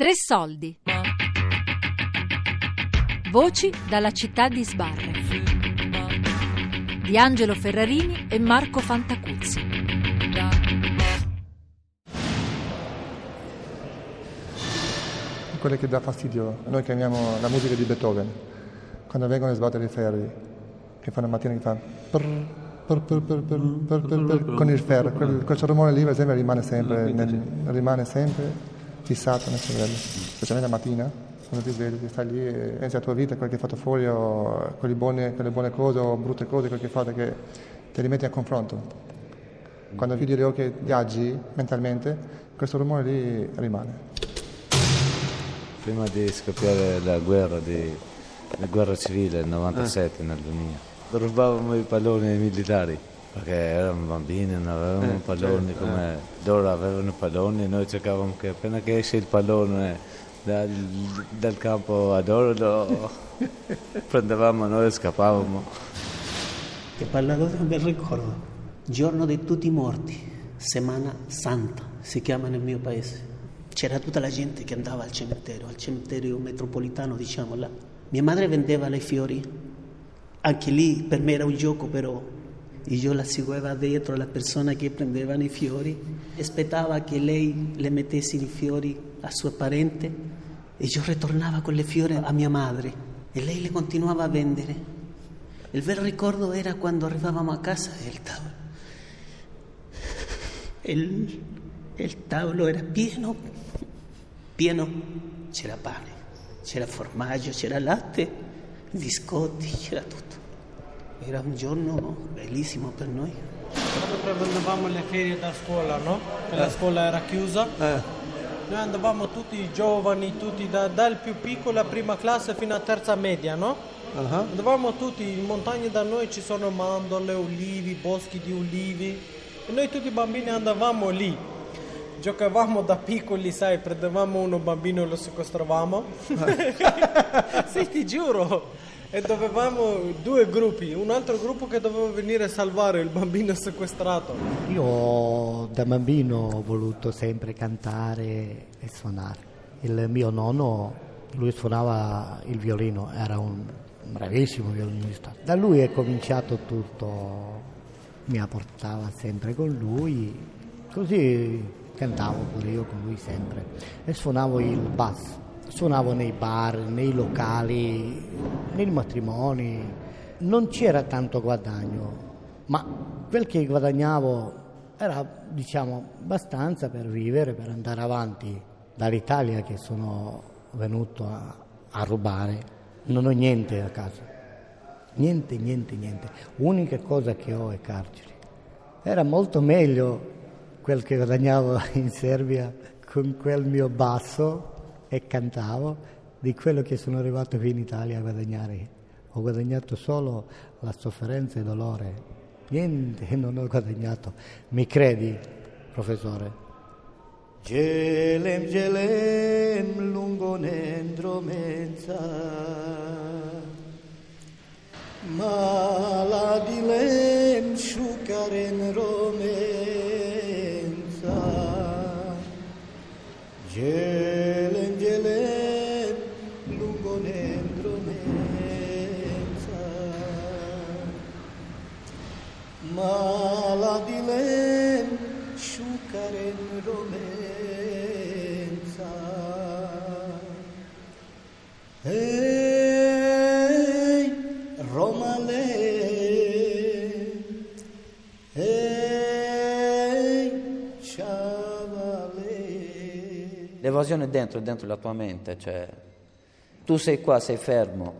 Tre soldi. Voci dalla città di Sbarre. Di Angelo Ferrarini e Marco Fantacuzzi. Quello che dà fastidio, noi chiamiamo la musica di Beethoven, quando vengono a sbattere i ferri, che fanno mattina che fa con il ferro, quel, quel rumore lì per esempio rimane sempre, nel, rimane sempre fissato nel cervello, specialmente la mattina, quando ti svegli, ti stai lì e pensi alla tua vita, quello che hai fatto fuori, o buone, quelle buone cose o brutte cose, quelle che hai fatto, che ti rimetti a confronto. Quando chiudi gli occhi e viaggi mentalmente, questo rumore lì rimane prima di scoppiare la guerra, di, la guerra civile nel 97 eh. nel 2000. Rubavamo i palloni ai militari perché eravamo bambini, non avevamo eh, palloni certo, come eh. loro avevano palloni, noi cercavamo che appena che esce il pallone dal, dal campo ad oro lo prendevamo noi e scappavamo. Che parlato un bel ricordo, giorno di tutti i morti, Semana Santa si chiama nel mio paese c'era tutta la gente che andava al cimitero, al cimitero metropolitano, diciamo là. Mia madre vendeva le fiori, anche lì per me era un gioco però. Io la seguiva dietro la persona che prendeva i fiori, aspettava che lei le mettesse i fiori a sua parente e io ritornavo con le fiori a mia madre e lei le continuava a vendere. Il vero ricordo era quando arrivavamo a casa e il tavolo. Il, il tavolo era pieno pieno c'era pane, c'era formaggio, c'era latte, biscotti, c'era tutto. Era un giorno bellissimo per noi. Quando prendevamo le ferie da scuola, no? Che eh. la scuola era chiusa. Eh. Noi andavamo tutti giovani, tutti da, dal più piccolo a prima classe fino a terza media, no? Uh-huh. Andavamo tutti in montagna da noi ci sono mandorle, ulivi, boschi di ulivi e noi tutti i bambini andavamo lì giocavamo da piccoli, sai, prendevamo uno bambino e lo sequestravamo. sì, ti giuro. E dovevamo due gruppi, un altro gruppo che doveva venire a salvare il bambino sequestrato. Io da bambino ho voluto sempre cantare e suonare. Il mio nonno, lui suonava il violino, era un bravissimo violinista. Da lui è cominciato tutto, mi portava sempre con lui, così cantavo pure io con lui sempre e suonavo il bass, suonavo nei bar, nei locali, nei matrimoni, non c'era tanto guadagno, ma quel che guadagnavo era diciamo abbastanza per vivere, per andare avanti dall'Italia che sono venuto a, a rubare, non ho niente a casa, niente, niente, niente, l'unica cosa che ho è carcere. Era molto meglio quel che guadagnavo in Serbia con quel mio basso e cantavo di quello che sono arrivato qui in Italia a guadagnare. Ho guadagnato solo la sofferenza e il dolore, niente non ho guadagnato. Mi credi, professore? Gelem, gelem, lungo nendromenza, maladilem, sciucaren rome. Gelen È dentro, dentro la tua mente, cioè tu sei qua, sei fermo,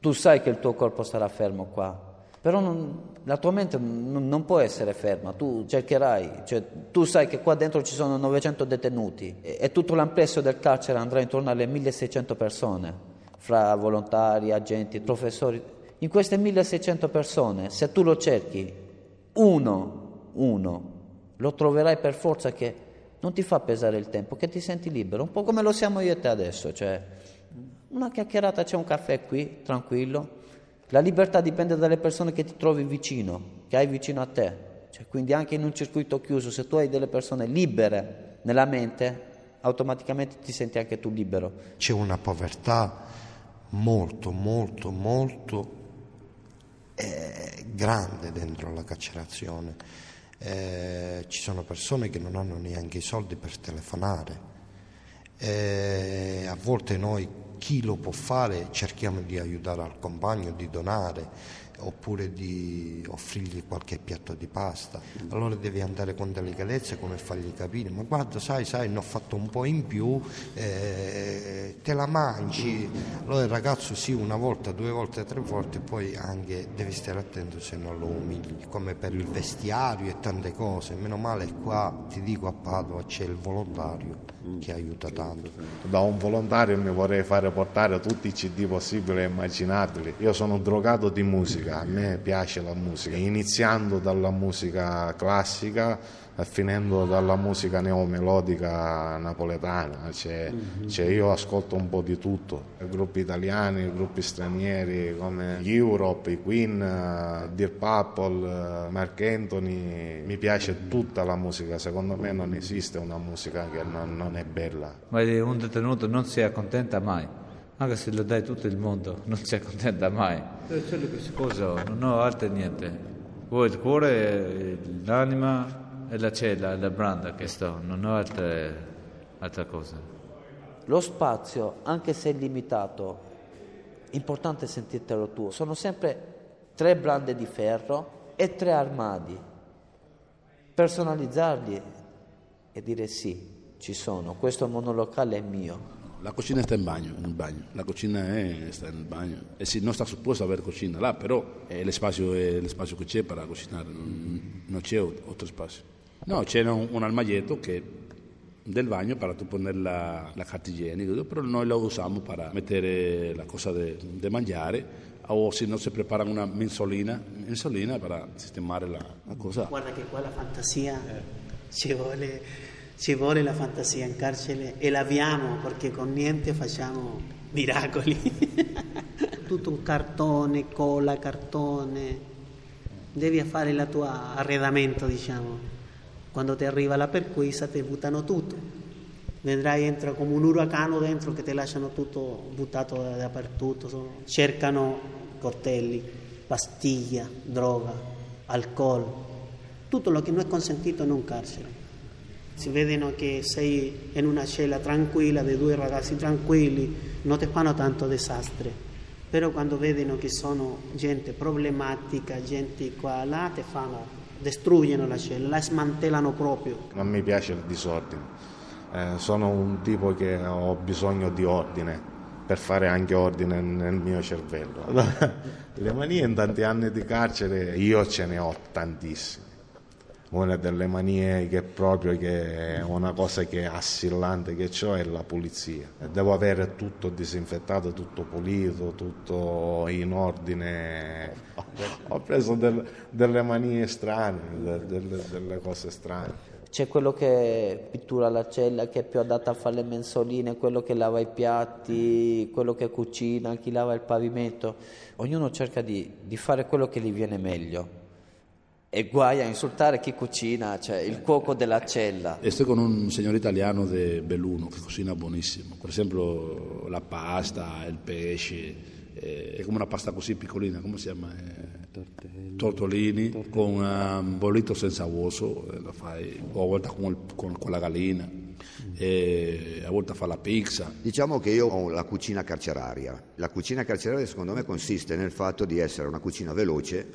tu sai che il tuo corpo sarà fermo qua, però non, la tua mente non, non, può essere ferma, tu cercherai, cioè, tu sai che qua dentro ci sono 900 detenuti e, e tutto l'amplesso del carcere andrà intorno alle 1600 persone, fra volontari, agenti, professori. In queste 1600 persone, se tu lo cerchi, uno, uno, lo troverai per forza che non ti fa pesare il tempo, che ti senti libero, un po' come lo siamo io e te adesso, cioè una chiacchierata, c'è un caffè qui, tranquillo. La libertà dipende dalle persone che ti trovi vicino, che hai vicino a te. Cioè, quindi anche in un circuito chiuso, se tu hai delle persone libere nella mente, automaticamente ti senti anche tu libero. C'è una povertà molto, molto, molto eh, grande dentro la carcerazione. Eh, ci sono persone che non hanno neanche i soldi per telefonare. Eh, a volte noi chi lo può fare cerchiamo di aiutare al compagno, di donare oppure di offrirgli qualche piatto di pasta. Allora devi andare con delicatezza come fargli capire, ma guarda, sai, sai, ne ho fatto un po' in più, eh, te la mangi. Allora il ragazzo sì, una volta, due volte, tre volte, poi anche devi stare attento se non lo umili, come per il vestiario e tante cose. Meno male qua, ti dico a Padova, c'è il volontario che aiuta tanto. Da un volontario mi vorrei fare portare tutti i CD possibili e immaginabili. Io sono drogato di musica, a me piace la musica, iniziando dalla musica classica finendo dalla musica neomelodica napoletana, cioè, mm-hmm. cioè io ascolto un po' di tutto, gruppi italiani, gruppi stranieri come gli Europe, i Queen, Dear Purple, Mark Anthony, mi piace tutta la musica, secondo me non esiste una musica che non, non è bella. Ma un detenuto non si accontenta mai anche se lo dai tutto il mondo, non si accontenta mai. Cosa? Non ho altro niente. Vuoi il cuore, l'anima, e la cella, la branda che sto, non ho altre, altre cose. Lo spazio, anche se è limitato, è importante sentirtelo tu. Sono sempre tre brande di ferro e tre armadi. Personalizzarli e dire sì, ci sono, questo monolocale è mio. La cucina sta in bagno, in bagno. la cucina è, sta nel bagno. E sì, non sta supposto avere cucina là, però è l'espazio, è l'espazio che c'è per cucinare, non, non c'è altro spazio. No, c'era un, un armadietto che del bagno para tu poner la, la carta igienica, però noi lo usiamo per mettere la cosa da mangiare o se no si prepara una mensolina, mensolina per sistemare la, la, cosa. Guarda che qua la fantasia eh. ci, vuole, ci vuole la fantasia in carcere e l'abbiamo perché con niente facciamo miracoli. Tutto un cartone, cola, cartone, devi fare il tuo arredamento diciamo. Quando ti arriva la perquisa ti buttano tutto. Vedrai entra come un uragano dentro che ti lasciano tutto buttato dappertutto. Cercano coltelli, pastiglia, droga, alcol, tutto lo che non è consentito in un carcere. Si vedono che sei in una cella tranquilla, di due ragazzi tranquilli, non ti fanno tanto disastri. Però quando vedono che sono gente problematica, gente qua là, ti fanno distruggono la cella, la smantellano proprio. Non mi piace il disordine, eh, sono un tipo che ho bisogno di ordine per fare anche ordine nel mio cervello. Le manie in tanti anni di carcere io ce ne ho tantissime. Una delle manie che proprio che è una cosa che è assillante che ho è la pulizia. Devo avere tutto disinfettato, tutto pulito, tutto in ordine. Ho preso del, delle manie strane, delle, delle cose strane c'è quello che pittura la cella, che è più adatto a fare le mensoline, quello che lava i piatti, quello che cucina, chi lava il pavimento. Ognuno cerca di, di fare quello che gli viene meglio. E guai a insultare chi cucina, cioè il cuoco della cella. E sto con un signore italiano di Belluno che cucina buonissimo. Per esempio la pasta, il pesce. Eh, è come una pasta così piccolina, come si chiama? Eh, Tortellini. Tortolini, Tortellini. con un bollito senza uoso, eh, lo fai, o a volte con, il, con, con la gallina. E a volte fa la pizza. Diciamo che io ho la cucina carceraria. La cucina carceraria secondo me consiste nel fatto di essere una cucina veloce,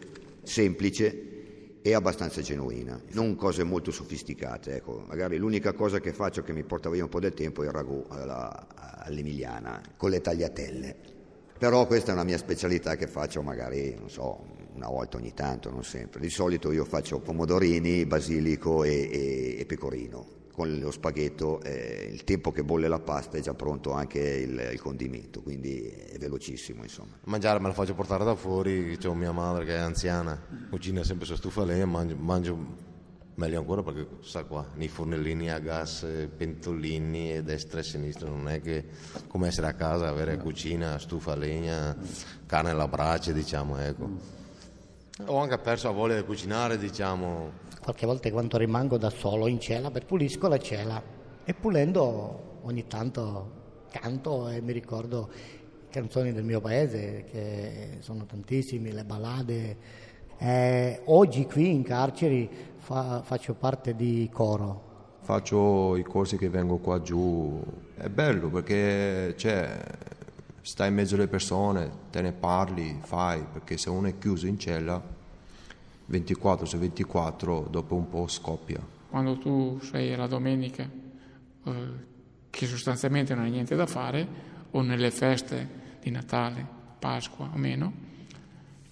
semplice e abbastanza genuina, non cose molto sofisticate. Ecco. Magari l'unica cosa che faccio che mi porta via un po' del tempo è il ragù alla, all'emiliana con le tagliatelle. Però questa è una mia specialità che faccio magari, non so, una volta ogni tanto, non sempre. Di solito io faccio pomodorini, basilico e, e, e pecorino con lo spaghetto, eh, il tempo che bolle la pasta è già pronto anche il, il, condimento, quindi è velocissimo insomma. Mangiare me lo faccio portare da fuori, c'ho mia madre che è anziana, cucina sempre su stufa lei, mangio, mangio meglio ancora perché sa qua, nei fornellini a gas, pentolini e destra e sinistra, non è che come essere a casa, avere cucina, stufa legna, carne alla brace diciamo, ecco. Ho anche perso la voglia di cucinare, diciamo, qualche volta quando rimango da solo in cella, pulisco la cella e pulendo ogni tanto canto e mi ricordo canzoni del mio paese, che sono tantissime, le ballade. Eh, oggi qui in carceri fa, faccio parte di coro. Faccio i corsi che vengo qua giù, è bello perché cioè, stai in mezzo alle persone, te ne parli, fai, perché se uno è chiuso in cella 24 su 24 dopo un po' scoppia. Quando tu sei la domenica, eh, che sostanzialmente non hai niente da fare, o nelle feste di Natale, Pasqua o meno,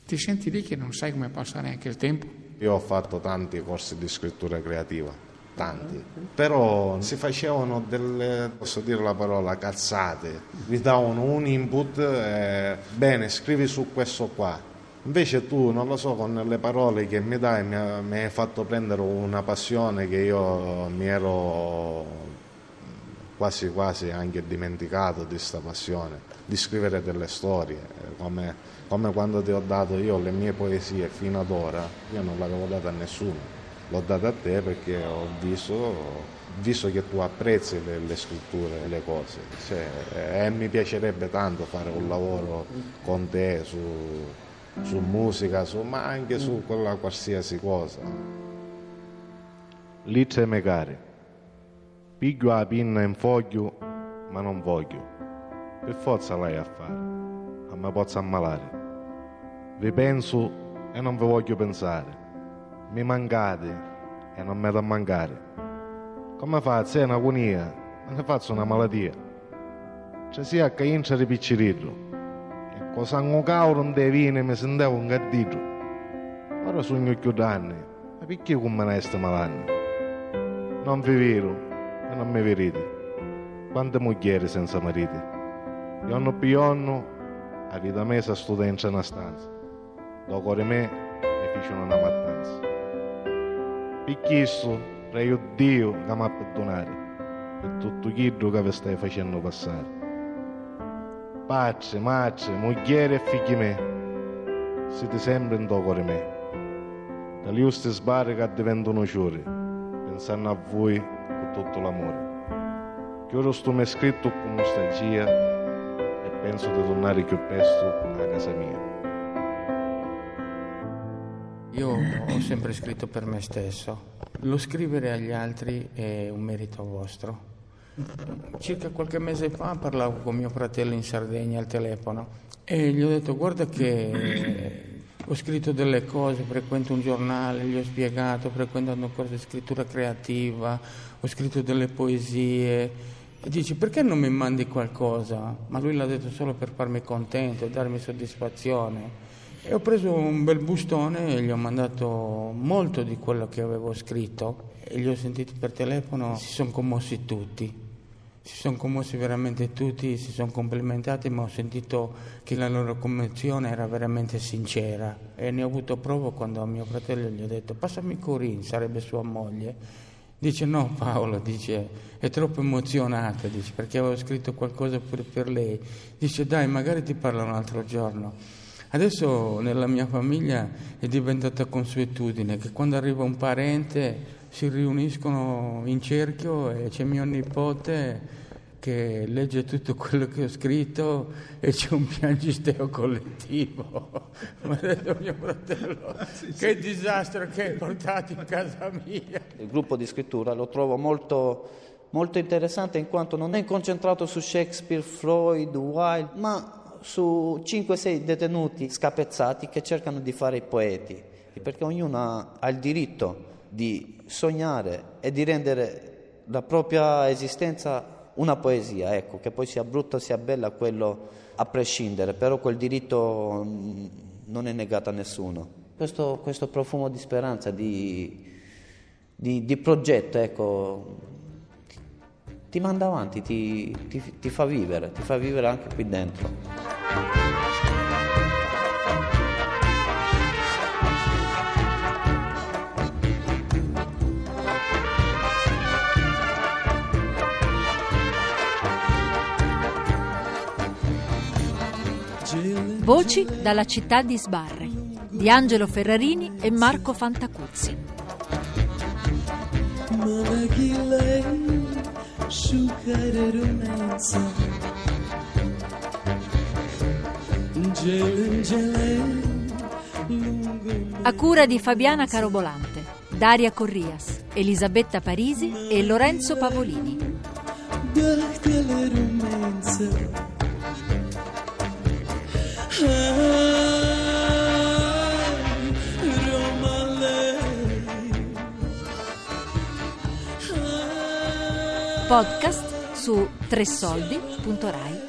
ti senti lì che non sai come passare anche il tempo. Io ho fatto tanti corsi di scrittura creativa, tanti, però si facevano delle, posso dire la parola, cazzate, mi davano un input, eh, bene, scrivi su questo qua. Invece tu, non lo so, con le parole che mi dai mi, mi hai fatto prendere una passione che io mi ero quasi quasi anche dimenticato di questa passione, di scrivere delle storie, come, come, quando ti ho dato io le mie poesie fino ad ora, io non l'avevo data a nessuno, l'ho data a te perché ho visto, visto che tu apprezzi le, le scritture, le cose, cioè, e mi piacerebbe tanto fare un lavoro con te su, su musica, su, ma anche su quella qualsiasi cosa. Lì c'è Megari. Piglio la pinna in foglio, ma non voglio. Per forza lei a fare, a me posso ammalare. Vi penso e non vi voglio pensare. Mi mancate e non mi da mancare. Come faccio? È un'agonia, non ne faccio una malattia. C'è sia che ince di piccirillo. Sogno più danni, ma perché come ne sta malanni? Non vi vero e non mi vedete. Quante mogli senza mariti? Giorno per giorno, a vita messa studente in una stanza. Dopo di me, mi fecero una mattanza. Questo, prego Dio che mi ha perdonato per tutto quello che vi stai facendo passare. Pace, mace, mogliere e figli me, siete sempre in tocco di me. Da lì queste sbarre che diventano ciuri, pensando a voi tutto l'amore. Che ora sto mi scritto con nostalgia e penso di tornare più presto a casa mia. Io ho sempre scritto per me stesso. Lo scrivere agli altri è un merito vostro. Circa qualche mese fa parlavo con mio fratello in Sardegna al telefono e gli ho detto guarda che ho scritto delle cose, frequento un giornale, gli ho spiegato, frequento un corso di scrittura creativa, ho scritto delle poesie. E dici perché non mi mandi qualcosa? Ma lui l'ha detto solo per farmi contento e darmi soddisfazione. E ho preso un bel bustone e gli ho mandato molto di quello che avevo scritto e li ho sentiti per telefono, si sono commossi tutti. Si sono commossi veramente tutti, si sono complimentati, ma ho sentito che la loro commozione era veramente sincera e ne ho avuto prova quando a mio fratello gli ho detto passami Corinne, sarebbe sua moglie. Dice no Paolo, dice è troppo emozionata, dice perché avevo scritto qualcosa pure per lei. Dice dai magari ti parlo un altro giorno. Adesso nella mia famiglia è diventata consuetudine che quando arriva un parente si riuniscono in cerchio e c'è mio nipote che legge tutto quello che ho scritto e c'è un piangisteo collettivo. Mi ha detto mio fratello, che disastro che hai portato in casa mia. Il gruppo di scrittura lo trovo molto, molto interessante in quanto non è concentrato su Shakespeare, Freud, Wilde, ma su 5-6 detenuti scapezzati che cercano di fare i poeti, perché ognuno ha, il diritto di sognare e di rendere la propria esistenza una poesia, ecco, che poi sia brutta sia bella, quello a prescindere, però quel diritto mm, non è negato a nessuno. Questo, questo profumo di speranza, di, di, di progetto, ecco, ti manda avanti, ti, ti, ti fa vivere, ti fa vivere anche qui dentro. Voci dalla città di Sbarre di Angelo Ferrarini e Marco Fantacuzzi. Gelen A cura di Fabiana Carobolante, Daria Corrias, Elisabetta Parisi e Lorenzo Pavolini. Dahtele Podcast su tressoldi.rai.it